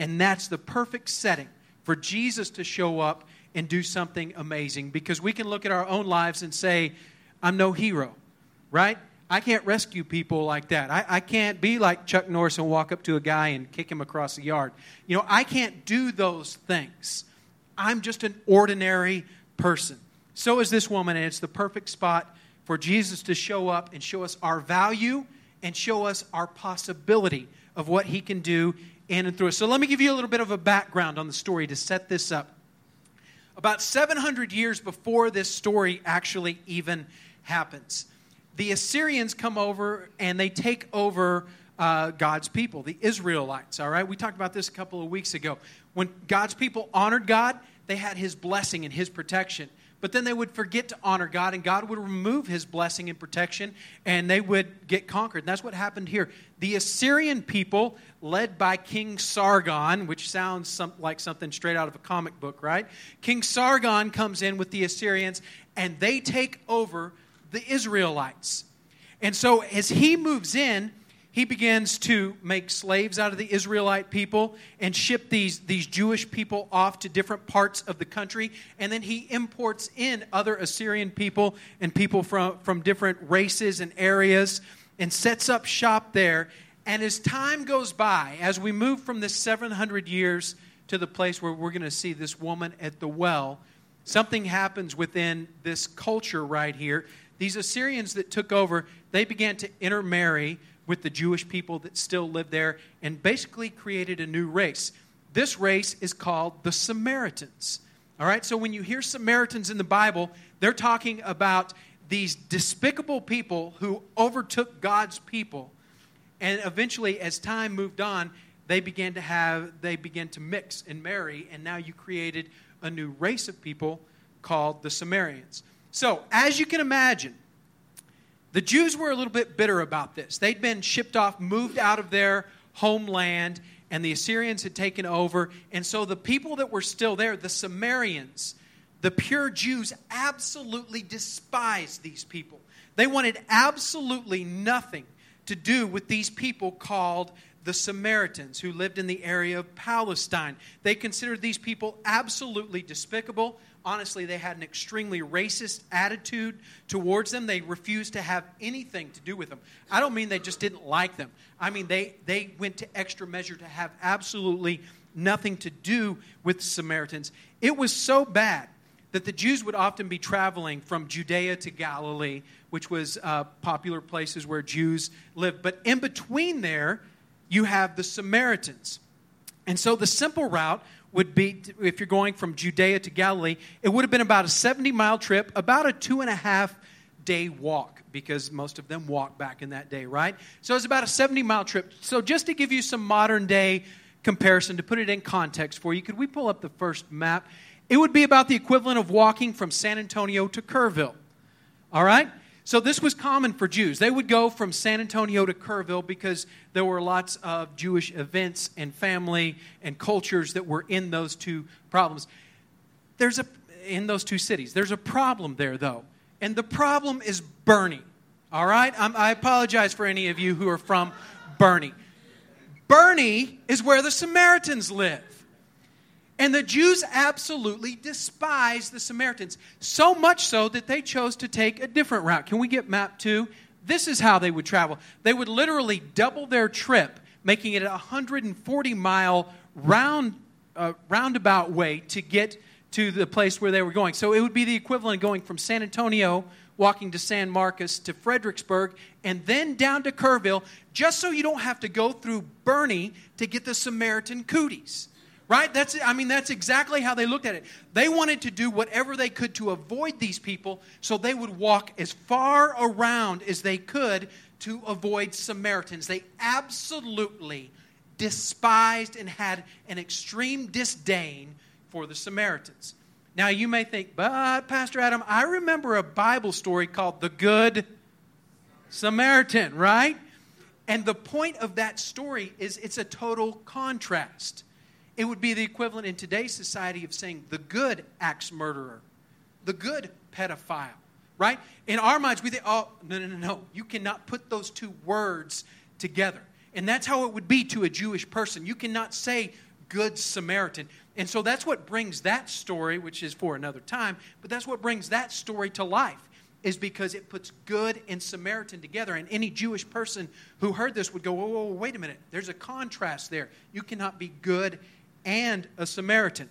And that's the perfect setting for Jesus to show up and do something amazing because we can look at our own lives and say, I'm no hero, right? I can't rescue people like that. I, I, can't be like Chuck Norris and walk up to a guy and kick him across the yard. You know, I can't do those things. I'm just an ordinary person. So is this woman, and it's the perfect spot for Jesus to show up and show us our value and show us our possibility of what he can do in and through us. So let me give you a little bit of a background on the story to set this up. About 700 years before this story actually even happens, the Assyrians come over and they take over uh, God's people, the Israelites. All right, we talked about this a couple of weeks ago. When God's people honored God, they had His blessing and His protection. But then they would forget to honor God, and God would remove his blessing and protection, and they would get conquered. And that's what happened here. The Assyrian people, led by King Sargon, which sounds some, like something straight out of a comic book, right? King Sargon comes in with the Assyrians, and they take over the Israelites. And so as he moves in, he begins to make slaves out of the Israelite people and ship these, these Jewish people off to different parts of the country. And then he imports in other Assyrian people and people from, from different races and areas and sets up shop there. And as time goes by, as we move from this 700 years to the place where we're going to see this woman at the well, something happens within this culture right here. These Assyrians that took over, they began to intermarry with the Jewish people that still lived there and basically created a new race. This race is called the Samaritans. All right, so when you hear Samaritans in the Bible, they're talking about these despicable people who overtook God's people. And eventually, as time moved on, they began to have, they began to mix and marry, and now you created a new race of people called the Samaritans. So, as you can imagine, the Jews were a little bit bitter about this. They'd been shipped off, moved out of their homeland, and the Assyrians had taken over. And so the people that were still there, the Samaritans, the pure Jews, absolutely despised these people. They wanted absolutely nothing to do with these people called the Samaritans who lived in the area of Palestine. They considered these people absolutely despicable honestly, they had an extremely racist attitude towards them. They refused to have anything to do with them. I don't mean they just didn't like them. I mean they, they went to extra measure to have absolutely nothing to do with Samaritans. It was so bad that the Jews would often be traveling from Judea to Galilee, which was uh, popular places where Jews lived. But in between there, you have the Samaritans. And so the simple route would be, if you're going from Judea to Galilee, it would have been about a 70 mile trip, about a two and a half day walk, because most of them walked back in that day, right? So it's about a 70 mile trip. So just to give you some modern day comparison, to put it in context for you, could we pull up the first map? It would be about the equivalent of walking from San Antonio to Kerrville. All right? So this was common for Jews. They would go from San Antonio to Kerrville because there were lots of Jewish events and family and cultures that were in those two problems. There's a in those two cities. There's a problem there though. And the problem is Boerne. All right? I'm, I apologize for any of you who are from Boerne. Boerne is where the Samaritans live. And the Jews absolutely despised the Samaritans, so much so that they chose to take a different route. Can we get map two? This is how they would travel. They would literally double their trip, making it a 140 mile round, uh, roundabout way to get to the place where they were going. So it would be the equivalent of going from San Antonio, walking to San Marcos, to Fredericksburg, and then down to Kerrville, just so you don't have to go through Boerne to get the Samaritan cooties. Right? That's I mean that's exactly how they looked at it. They wanted to do whatever they could to avoid these people so they would walk as far around as they could to avoid Samaritans. They absolutely despised and had an extreme disdain for the Samaritans. Now you may think, but Pastor Adam, I remember a Bible story called the Good Samaritan, right? And the point of that story is it's a total contrast. It would be the equivalent in today's society of saying the good axe murderer, the good pedophile, right? In our minds, we think, oh, no, no, no, no. You cannot put those two words together. And that's how it would be to a Jewish person. You cannot say Good Samaritan. And so that's what brings that story, which is for another time, but that's what brings that story to life, is because it puts good and Samaritan together. And any Jewish person who heard this would go, whoa wait a minute. There's a contrast there. You cannot be good and a Samaritan.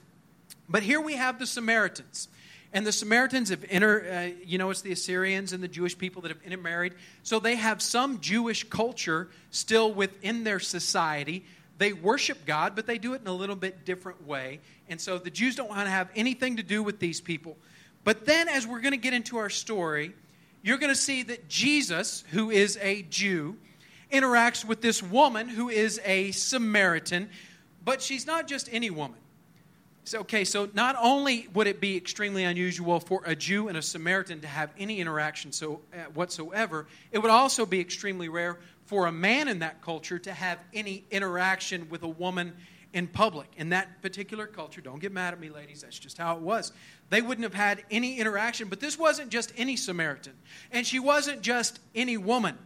But here we have the Samaritans. And the Samaritans have inter, uh, you know, it's the Assyrians and the Jewish people that have intermarried. So they have some Jewish culture still within their society. They worship God, but they do it in a little bit different way. And so the Jews don't want to have anything to do with these people. But then, as we're going to get into our story, you're going to see that Jesus, who is a Jew, interacts with this woman who is a Samaritan, but she's not just any woman. So, okay, so not only would it be extremely unusual for a Jew and a Samaritan to have any interaction so, uh, whatsoever, it would also be extremely rare for a man in that culture to have any interaction with a woman in public. In that particular culture, don't get mad at me, ladies, that's just how it was. They wouldn't have had any interaction, but this wasn't just any Samaritan, and she wasn't just any woman.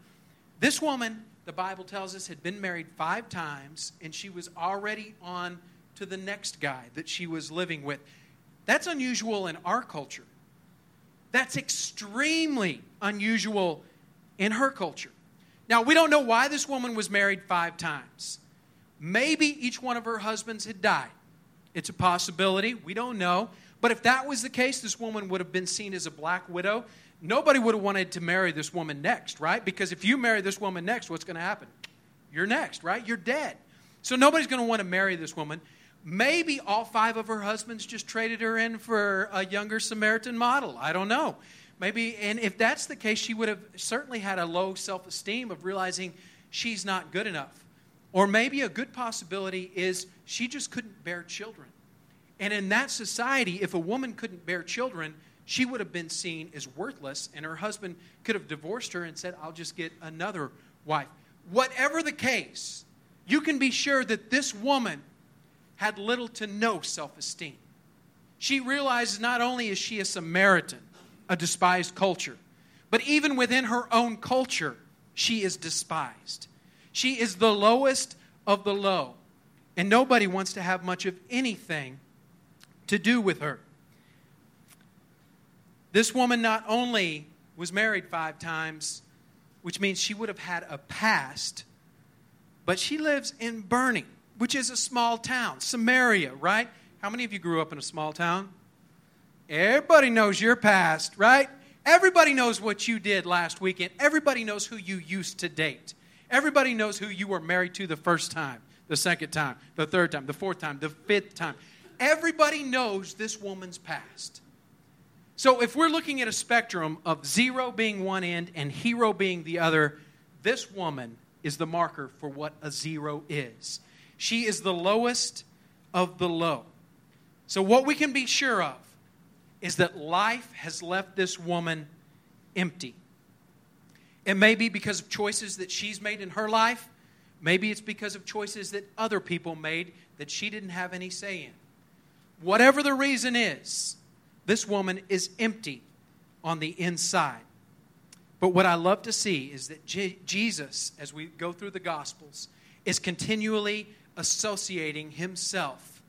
This woman, the Bible tells us, had been married five times, and she was already on to the next guy that she was living with. That's unusual in our culture. That's extremely unusual in her culture. Now, we don't know why this woman was married five times. Maybe each one of her husbands had died. It's a possibility. We don't know. But if that was the case, this woman would have been seen as a black widow. Nobody would have wanted to marry this woman next, right? Because if you marry this woman next, what's going to happen? You're next, right? You're dead. So nobody's going to want to marry this woman. Maybe all five of her husbands just traded her in for a younger Samaritan model. I don't know. Maybe, and if that's the case, she would have certainly had a low self esteem of realizing she's not good enough. Or maybe a good possibility is she just couldn't bear children. And in that society, if a woman couldn't bear children, she would have been seen as worthless, and her husband could have divorced her and said, I'll just get another wife. Whatever the case, you can be sure that this woman had little to no self esteem. She realizes not only is she a Samaritan, a despised culture, but even within her own culture, she is despised. She is the lowest of the low, and nobody wants to have much of anything to do with her. This woman not only was married five times, which means she would have had a past, but she lives in Boerne which is a small town, Samaria, right? How many of you grew up in a small town? Everybody knows your past, right? Everybody knows what you did last weekend. Everybody knows who you used to date. Everybody knows who you were married to the first time, the second time, the third time, the fourth time, the fifth time. Everybody knows this woman's past. So if we're looking at a spectrum of zero being one end and hero being the other, this woman is the marker for what a zero is. She is the lowest of the low. So, what we can be sure of is that life has left this woman empty. It may be because of choices that she's made in her life. Maybe it's because of choices that other people made that she didn't have any say in. Whatever the reason is, this woman is empty on the inside. But what I love to see is that Je- Jesus, as we go through the Gospels, is continually associating himself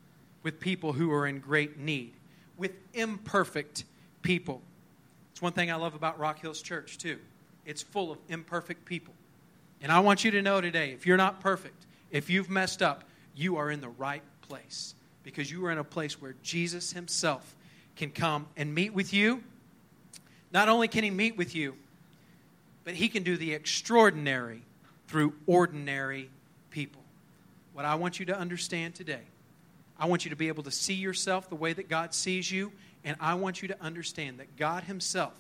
with people who are in great need, with imperfect people. It's one thing I love about Rock Hills Church, too. It's full of imperfect people. And I want you to know today if you're not perfect, if you've messed up, you are in the right place because you are in a place where Jesus himself can come and meet with you. Not only can he meet with you, but he can do the extraordinary through ordinary people what I want you to understand today. I want you to be able to see yourself the way that God sees you, and I want you to understand that God Himself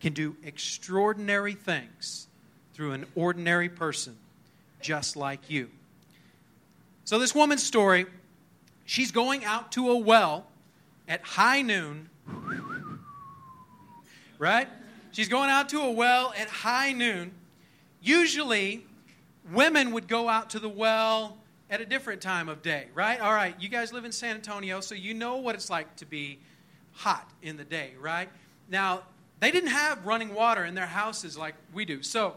can do extraordinary things through an ordinary person just like you. So, this woman's story, she's going out to a well at high noon, right? She's going out to a well at high noon. Usually, women would go out to the well at a different time of day, right? All right, you guys live in San Antonio, so you know what it's like to be hot in the day, right? Now, they didn't have running water in their houses like we do. So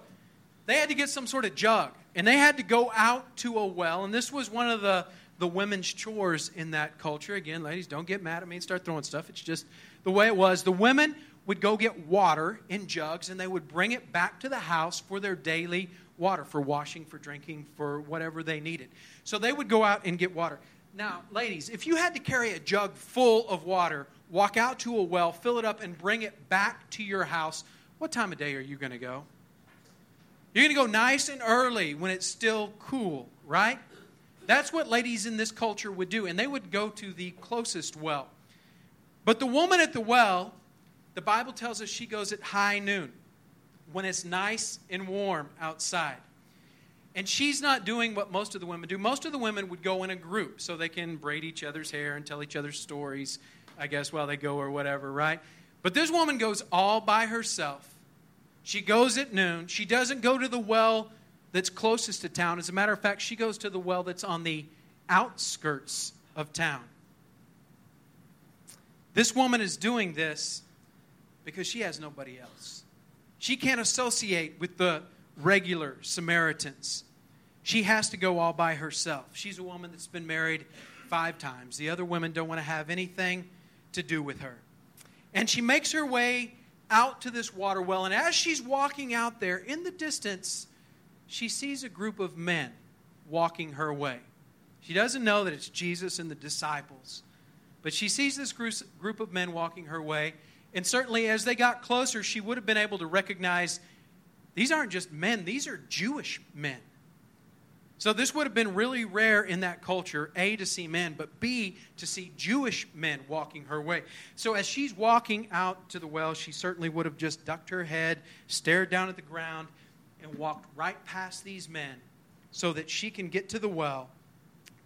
they had to get some sort of jug, and they had to go out to a well. And this was one of the the women's chores in that culture. Again, ladies, don't get mad at me and start throwing stuff. It's just the way it was. The women would go get water in jugs and they would bring it back to the house for their daily water, for washing, for drinking, for whatever they needed. So they would go out and get water. Now, ladies, if you had to carry a jug full of water, walk out to a well, fill it up, and bring it back to your house, what time of day are you going to go? You're going to go nice and early when it's still cool, right? That's what ladies in this culture would do, and they would go to the closest well. But the woman at the well, the Bible tells us she goes at high noon when it's nice and warm outside. And she's not doing what most of the women do. Most of the women would go in a group so they can braid each other's hair and tell each other stories, I guess, while they go or whatever, right? But this woman goes all by herself. She goes at noon. She doesn't go to the well that's closest to town. As a matter of fact, she goes to the well that's on the outskirts of town. This woman is doing this because she has nobody else. She can't associate with the regular Samaritans. She has to go all by herself. She's a woman that's been married five times. The other women don't want to have anything to do with her. And she makes her way out to this water well. And as she's walking out there, in the distance, she sees a group of men walking her way. She doesn't know that it's Jesus and the disciples, but she sees this group of men walking her way. And certainly, as they got closer, she would have been able to recognize these aren't just men, these are Jewish men. So, this would have been really rare in that culture A, to see men, but B, to see Jewish men walking her way. So, as she's walking out to the well, she certainly would have just ducked her head, stared down at the ground, and walked right past these men so that she can get to the well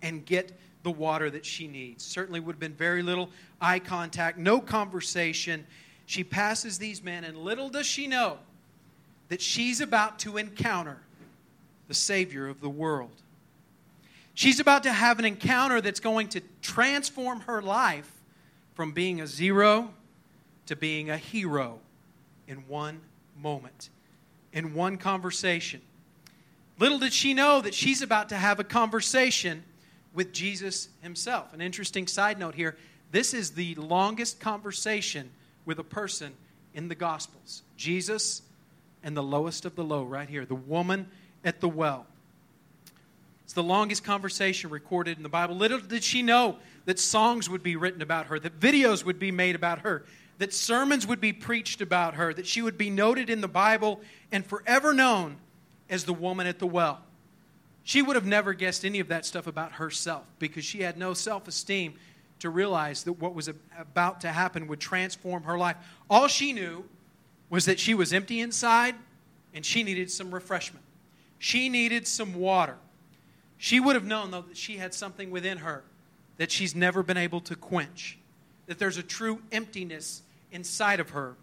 and get the water that she needs. Certainly would have been very little eye contact, no conversation. She passes these men, and little does she know that she's about to encounter the Savior of the world. She's about to have an encounter that's going to transform her life from being a zero to being a hero in one moment, in one conversation. Little did she know that she's about to have a conversation with Jesus himself. An interesting side note here this is the longest conversation with a person in the Gospels. Jesus and the lowest of the low, right here, the woman at the well. It's the longest conversation recorded in the Bible. Little did she know that songs would be written about her, that videos would be made about her, that sermons would be preached about her, that she would be noted in the Bible and forever known as the woman at the well. She would have never guessed any of that stuff about herself because she had no self esteem to realize that what was about to happen would transform her life. All she knew was that she was empty inside and she needed some refreshment. She needed some water. She would have known, though, that she had something within her that she's never been able to quench, that there's a true emptiness inside of her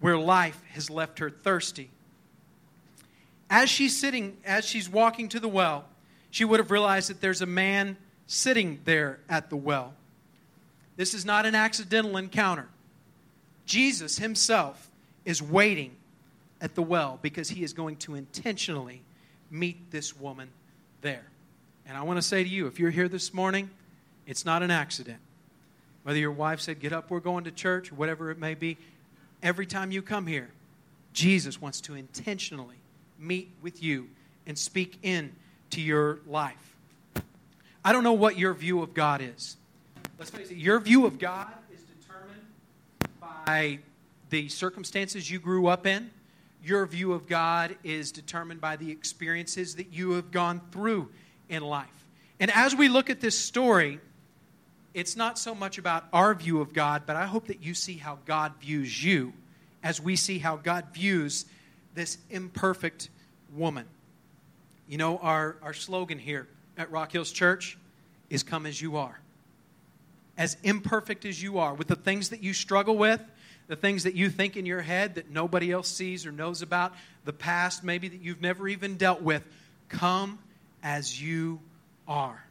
where life has left her thirsty as she's sitting, as she's walking to the well, she would have realized that there's a man sitting there at the well. This is not an accidental encounter. Jesus himself is waiting at the well because he is going to intentionally meet this woman there. And I want to say to you if you're here this morning, it's not an accident. Whether your wife said, Get up, we're going to church, or whatever it may be, every time you come here, Jesus wants to intentionally meet with you and speak in to your life. I don't know what your view of God is. Let's face it, your view of God is determined by the circumstances you grew up in. Your view of God is determined by the experiences that you have gone through in life. And as we look at this story, it's not so much about our view of God, but I hope that you see how God views you as we see how God views this imperfect woman. You know, our, our slogan here at Rock Hills Church is Come as you are. As imperfect as you are, with the things that you struggle with, the things that you think in your head that nobody else sees or knows about, the past maybe that you've never even dealt with, come as you are.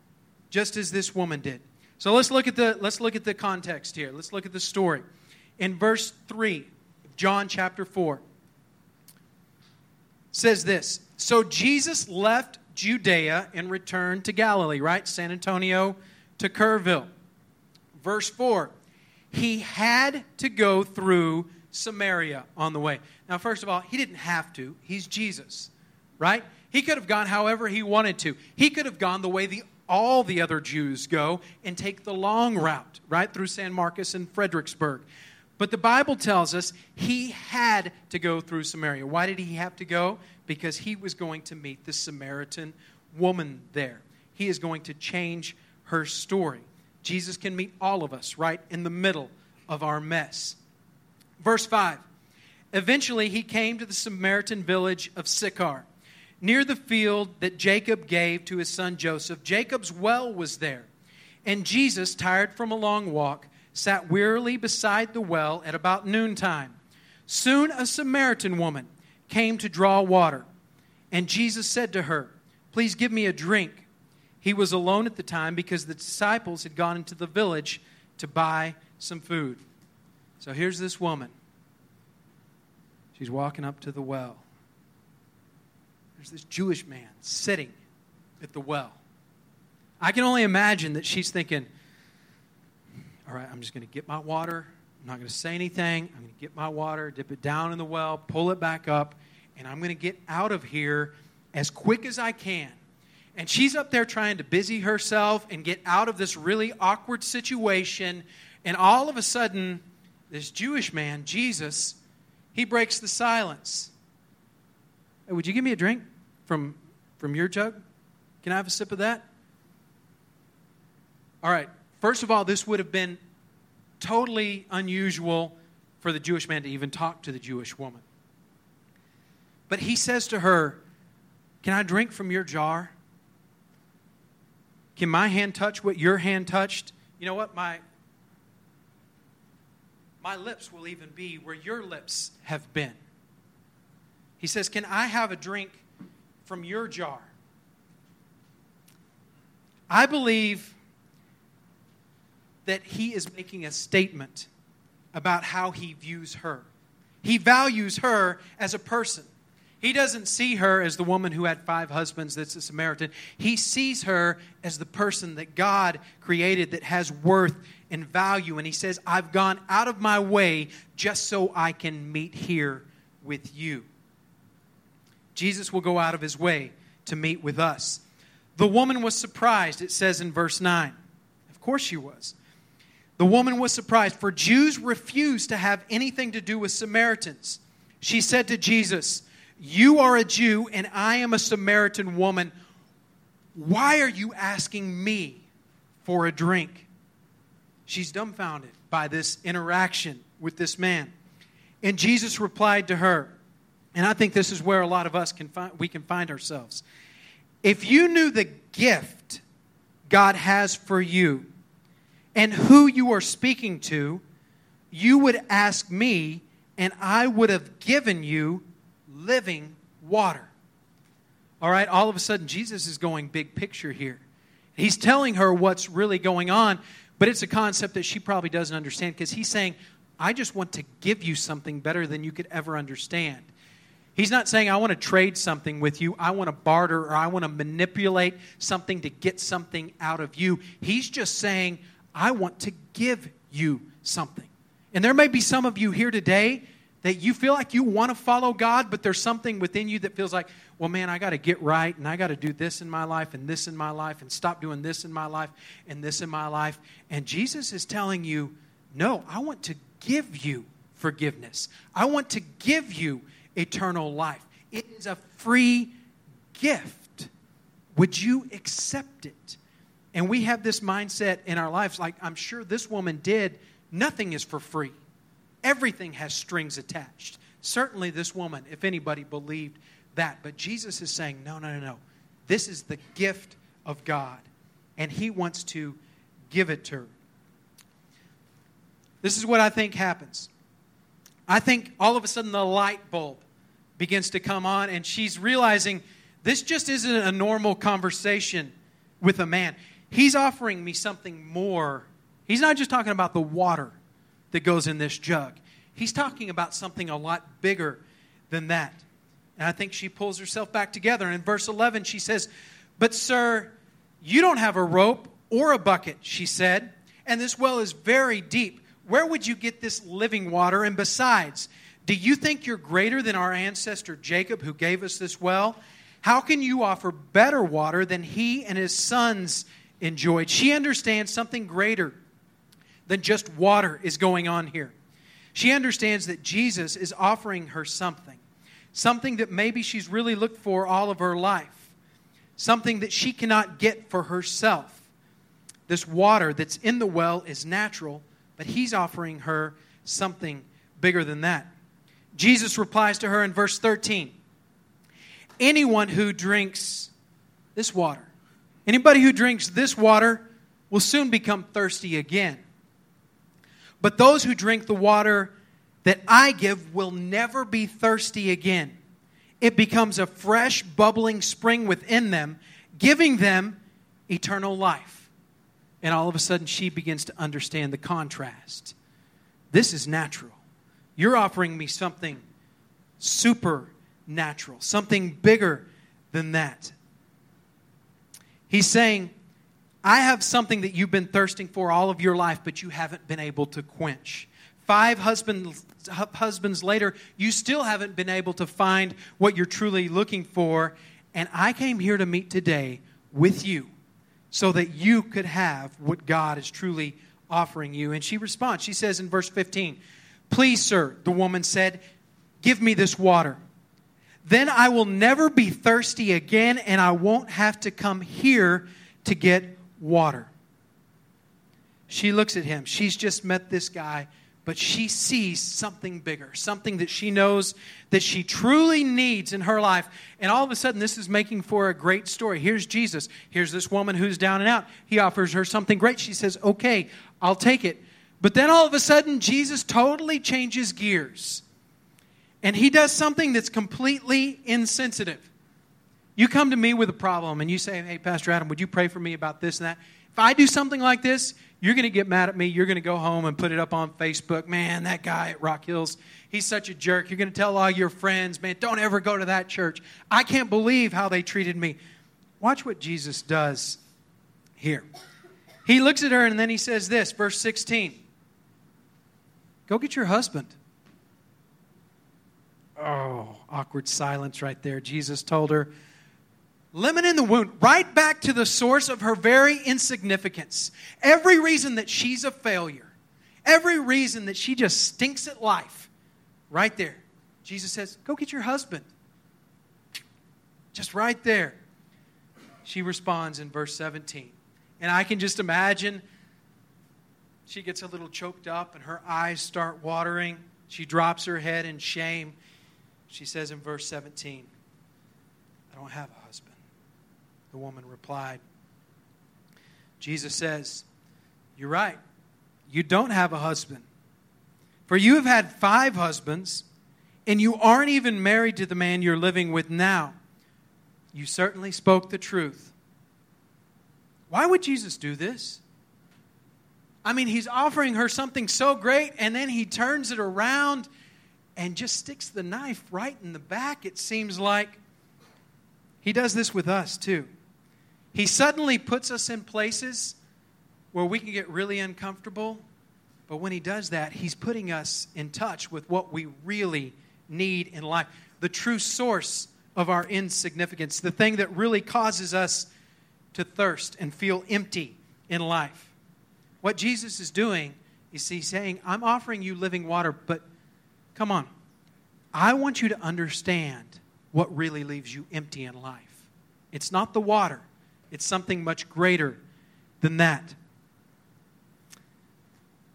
Just as this woman did. So let's look at the let's look at the context here. Let's look at the story. In verse 3, John chapter 4 says this So Jesus left Judea and returned to Galilee, right? San Antonio to Kerrville. Verse 4 He had to go through Samaria on the way. Now, first of all, he didn't have to. He's Jesus, right? He could have gone however he wanted to. He could have gone the way the, all the other Jews go and take the long route, right, through San Marcos and Fredericksburg. But the Bible tells us he had to go through Samaria. Why did he have to go? Because he was going to meet the Samaritan woman there. He is going to change her story. Jesus can meet all of us right in the middle of our mess. Verse 5 Eventually, he came to the Samaritan village of Sychar, near the field that Jacob gave to his son Joseph. Jacob's well was there. And Jesus, tired from a long walk, sat wearily beside the well at about noontime. Soon a Samaritan woman came to draw water. And Jesus said to her, Please give me a drink. He was alone at the time because the disciples had gone into the village to buy some food. So here's this woman. She's walking up to the well. There's this Jewish man sitting at the well. I can only imagine that she's thinking, all right, I'm just going to get my water. I'm not going to say anything. I'm going to get my water, dip it down in the well, pull it back up, and I'm going to get out of here as quick as I can. And she's up there trying to busy herself and get out of this really awkward situation. And all of a sudden, this Jewish man, Jesus, he breaks the silence. Hey, would you give me a drink from, from your jug? Can I have a sip of that? All right. First of all, this would have been totally unusual for the Jewish man to even talk to the Jewish woman. But he says to her, Can I drink from your jar? Can my hand touch what your hand touched? You know what? My, my lips will even be where your lips have been. He says, Can I have a drink from your jar? I believe that he is making a statement about how he views her. He values her as a person. He doesn't see her as the woman who had five husbands that's a Samaritan. He sees her as the person that God created that has worth and value. And he says, I've gone out of my way just so I can meet here with you. Jesus will go out of his way to meet with us. The woman was surprised, it says in verse 9. Of course she was. The woman was surprised, for Jews refused to have anything to do with Samaritans. She said to Jesus, you are a Jew and I am a Samaritan woman. Why are you asking me for a drink? She's dumbfounded by this interaction with this man. And Jesus replied to her, and I think this is where a lot of us can find, we can find ourselves. If you knew the gift God has for you and who you are speaking to, you would ask me, and I would have given you living water. All right, all of a sudden, Jesus is going big picture here. He's telling her what's really going on, but it's a concept that she probably doesn't understand because he's saying, I just want to give you something better than you could ever understand. He's not saying, I want to trade something with you, I want to barter, or I want to manipulate something to get something out of you. He's just saying, I want to give you something. And there may be some of you here today that you feel like you want to follow God, but there's something within you that feels like, well, man, I got to get right and I got to do this in my life and this in my life and stop doing this in my life and this in my life. And Jesus is telling you, no, I want to give you forgiveness. I want to give you eternal life. It is a free gift. Would you accept it? And we have this mindset in our lives, like I'm sure this woman did. Nothing is for free. Everything has strings attached. Certainly, this woman, if anybody believed that. But Jesus is saying, no, no, no, no. This is the gift of God, and He wants to give it to her. This is what I think happens. I think all of a sudden the light bulb begins to come on, and she's realizing this just isn't a normal conversation with a man. He's offering me something more. He's not just talking about the water that goes in this jug. He's talking about something a lot bigger than that. And I think she pulls herself back together. And in verse 11, she says, But, sir, you don't have a rope or a bucket, she said, and this well is very deep. Where would you get this living water? And besides, do you think you're greater than our ancestor Jacob, who gave us this well? How can you offer better water than he and his sons enjoyed? She understands something greater than just water is going on here. She understands that Jesus is offering her something, something that maybe she's really looked for all of her life, something that she cannot get for herself. This water that's in the well is natural, but he's offering her something bigger than that. Jesus replies to her in verse 13 Anyone who drinks this water, anybody who drinks this water will soon become thirsty again. But those who drink the water that I give will never be thirsty again. It becomes a fresh, bubbling spring within them, giving them eternal life. And all of a sudden, she begins to understand the contrast. This is natural. You're offering me something supernatural, something bigger than that. He's saying, I have something that you've been thirsting for all of your life, but you haven't been able to quench. Five husbands, husbands later, you still haven't been able to find what you're truly looking for. And I came here to meet today with you so that you could have what God is truly offering you. And she responds. She says in verse 15, Please, sir, the woman said, give me this water. Then I will never be thirsty again, and I won't have to come here to get water. She looks at him. She's just met this guy, but she sees something bigger, something that she knows that she truly needs in her life. And all of a sudden, this is making for a great story. Here's Jesus. Here's this woman who's down and out. He offers her something great. She says, Okay, I'll take it. But then all of a sudden, Jesus totally changes gears. And he does something that's completely insensitive. You come to me with a problem and you say, Hey, Pastor Adam, would you pray for me about this and that? If I do something like this, you're going to get mad at me. You're going to go home and put it up on Facebook. Man, that guy at Rock Hills, he's such a jerk. You're going to tell all your friends, man, don't ever go to that church. I can't believe how they treated me. Watch what Jesus does here. He looks at her and then he says this, verse 16 Go get your husband. Oh, awkward silence right there. Jesus told her, lemon in the wound, right back to the source of her very insignificance. Every reason that she's a failure, every reason that she just stinks at life, right there. Jesus says, Go get your husband. Just right there. She responds in verse 17. And I can just imagine she gets a little choked up and her eyes start watering. She drops her head in shame. She says in verse 17, I don't have a husband. The woman replied. Jesus says, You're right. You don't have a husband. For you have had five husbands, and you aren't even married to the man you're living with now. You certainly spoke the truth. Why would Jesus do this? I mean, he's offering her something so great, and then he turns it around and just sticks the knife right in the back, it seems like. He does this with us, too. He suddenly puts us in places where we can get really uncomfortable, but when he does that, he's putting us in touch with what we really need in life the true source of our insignificance, the thing that really causes us to thirst and feel empty in life. What Jesus is doing is he's saying, I'm offering you living water, but come on. I want you to understand what really leaves you empty in life. It's not the water, it's something much greater than that.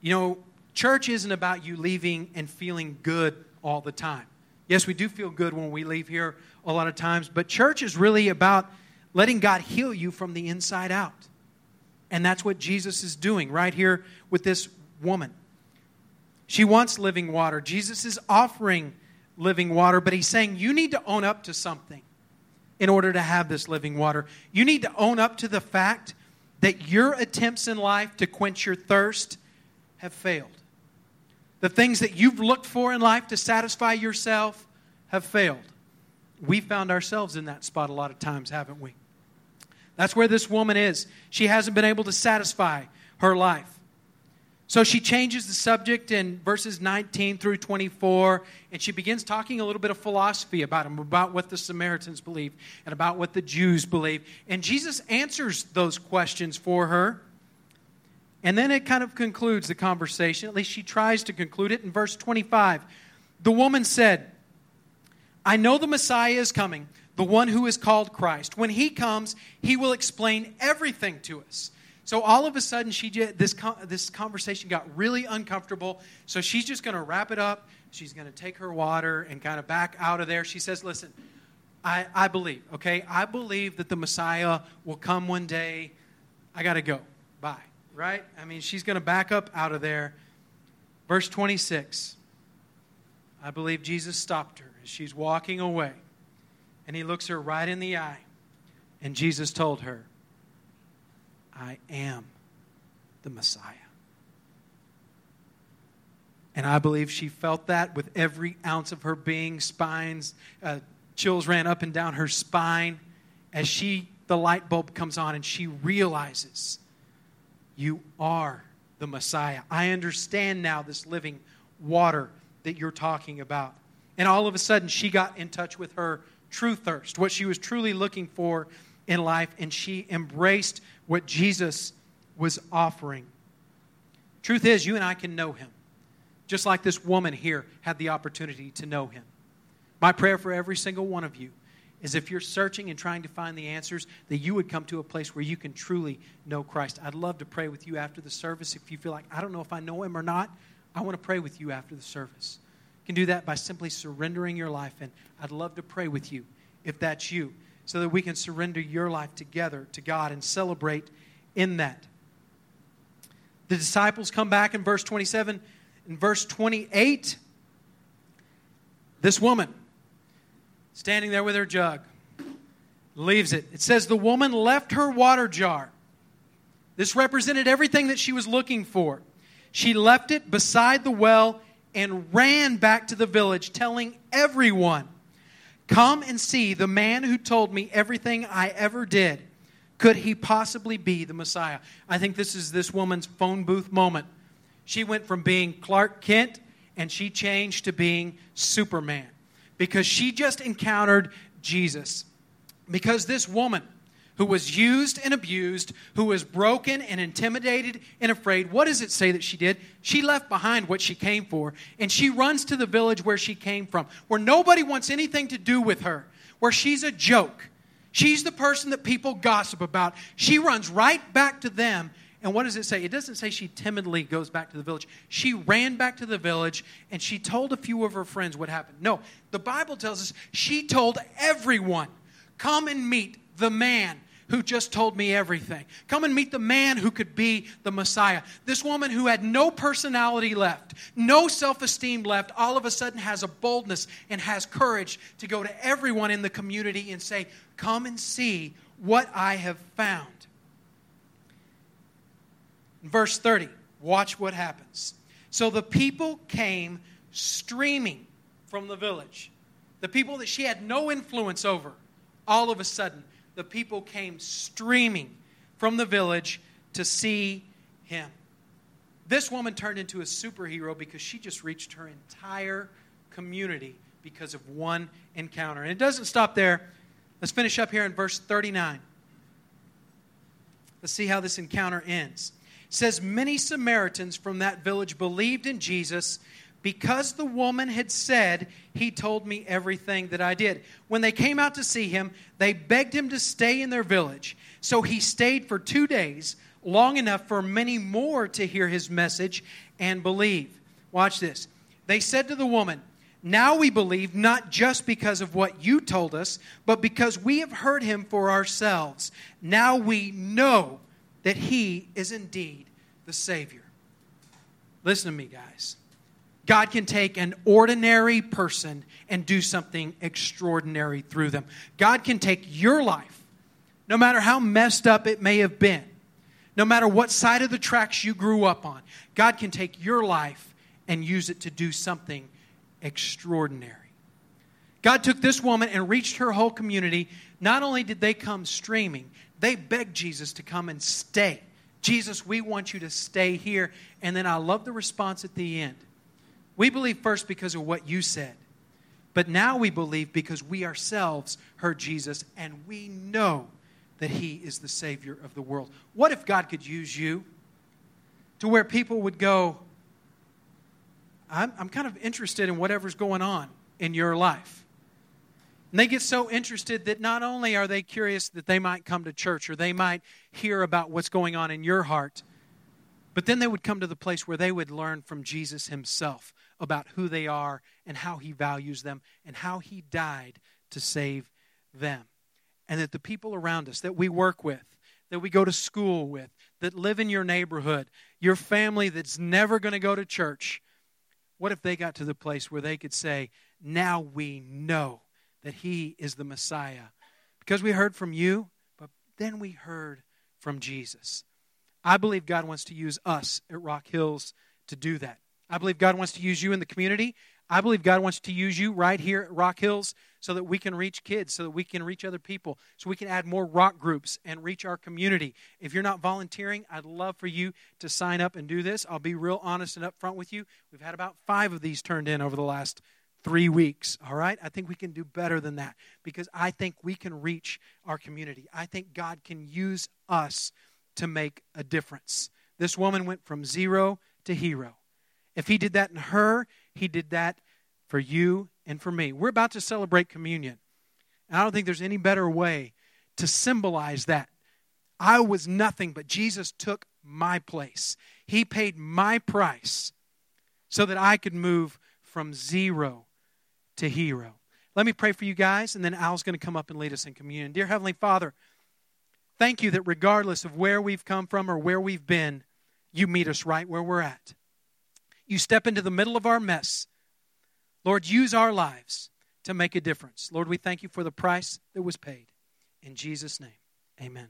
You know, church isn't about you leaving and feeling good all the time. Yes, we do feel good when we leave here a lot of times, but church is really about letting God heal you from the inside out. And that's what Jesus is doing right here with this woman. She wants living water. Jesus is offering living water, but he's saying you need to own up to something in order to have this living water. You need to own up to the fact that your attempts in life to quench your thirst have failed. The things that you've looked for in life to satisfy yourself have failed. We found ourselves in that spot a lot of times, haven't we? That's where this woman is. She hasn't been able to satisfy her life. So she changes the subject in verses 19 through 24, and she begins talking a little bit of philosophy about them, about what the Samaritans believe and about what the Jews believe. And Jesus answers those questions for her. And then it kind of concludes the conversation. At least she tries to conclude it in verse 25. The woman said, I know the Messiah is coming, the one who is called Christ. When he comes, he will explain everything to us. So all of a sudden, she this this conversation got really uncomfortable. So she's just going to wrap it up. She's going to take her water and kind of back out of there. She says, "Listen, I, I believe. Okay, I believe that the Messiah will come one day. I got to go. Bye. Right? I mean, she's going to back up out of there. Verse 26. I believe Jesus stopped her as she's walking away, and he looks her right in the eye, and Jesus told her." I am the Messiah. And I believe she felt that with every ounce of her being. Spines, uh, chills ran up and down her spine as she, the light bulb comes on and she realizes, You are the Messiah. I understand now this living water that you're talking about. And all of a sudden, she got in touch with her true thirst, what she was truly looking for in life, and she embraced what Jesus was offering. Truth is, you and I can know him, just like this woman here had the opportunity to know him. My prayer for every single one of you is if you're searching and trying to find the answers, that you would come to a place where you can truly know Christ. I'd love to pray with you after the service. If you feel like, I don't know if I know him or not, I want to pray with you after the service. Can do that by simply surrendering your life, and I'd love to pray with you if that's you so that we can surrender your life together to God and celebrate in that. The disciples come back in verse 27. In verse 28, this woman standing there with her jug leaves it. It says, The woman left her water jar. This represented everything that she was looking for. She left it beside the well and ran back to the village, telling everyone Come and see the man who told me everything I ever did. Could he possibly be the Messiah? I think this is this woman's phone booth moment. She went from being Clark Kent and she changed to being Superman because she just encountered Jesus. Because this woman, who was used and abused, who was broken and intimidated and afraid. What does it say that she did? She left behind what she came for, and she runs to the village where she came from, where nobody wants anything to do with her, where she's a joke. She's the person that people gossip about. She runs right back to them. And what does it say? It doesn't say she timidly goes back to the village. She ran back to the village and she told a few of her friends what happened. No, the Bible tells us she told everyone, Come and meet the man who just told me everything. Come and meet the man who could be the Messiah. This woman who had no personality left, no self esteem left, all of a sudden has a boldness and has courage to go to everyone in the community and say, Come and see what I have found. Verse 30, watch what happens. So the people came streaming from the village. The people that she had no influence over, all of a sudden, the people came streaming from the village to see him. This woman turned into a superhero because she just reached her entire community because of one encounter. And it doesn't stop there. Let's finish up here in verse 39. Let's see how this encounter ends. It says, Many Samaritans from that village believed in Jesus because the woman had said, He told me everything that I did. When they came out to see him, they begged him to stay in their village. So he stayed for two days, long enough for many more to hear his message and believe. Watch this. They said to the woman, Now we believe not just because of what you told us, but because we have heard him for ourselves. Now we know that he is indeed the Savior. Listen to me, guys. God can take an ordinary person and do something extraordinary through them. God can take your life, no matter how messed up it may have been, no matter what side of the tracks you grew up on, God can take your life and use it to do something extraordinary. God took this woman and reached her whole community. Not only did they come streaming, they begged Jesus to come and stay. Jesus, we want you to stay here. And then I love the response at the end. We believe first because of what you said. But now we believe because we ourselves heard Jesus and we know that He is the Savior of the world. What if God could use you to where people would go, I'm, I'm kind of interested in whatever's going on in your life? And they get so interested that not only are they curious that they might come to church or they might hear about what's going on in your heart, but then they would come to the place where they would learn from Jesus himself about who they are and how he values them and how he died to save them. And that the people around us that we work with, that we go to school with, that live in your neighborhood, your family that's never going to go to church, what if they got to the place where they could say, Now we know that he is the Messiah? Because we heard from you, but then we heard from Jesus. I believe God wants to use us at Rock Hills to do that. I believe God wants to use you in the community. I believe God wants to use you right here at Rock Hills so that we can reach kids, so that we can reach other people, so we can add more rock groups and reach our community. If you're not volunteering, I'd love for you to sign up and do this. I'll be real honest and upfront with you. We've had about five of these turned in over the last three weeks, all right? I think we can do better than that because I think we can reach our community. I think God can use us to make a difference. This woman went from zero to hero. If he did that in her, he did that for you and for me. We're about to celebrate communion. And I don't think there's any better way to symbolize that. I was nothing, but Jesus took my place. He paid my price so that I could move from zero to hero. Let me pray for you guys, and then Al's going to come up and lead us in communion. Dear Heavenly Father, thank you that regardless of where we've come from or where we've been, you meet us right where we're at. You step into the middle of our mess. Lord, use our lives to make a difference. Lord, we thank you for the price that was paid. In Jesus' name, amen.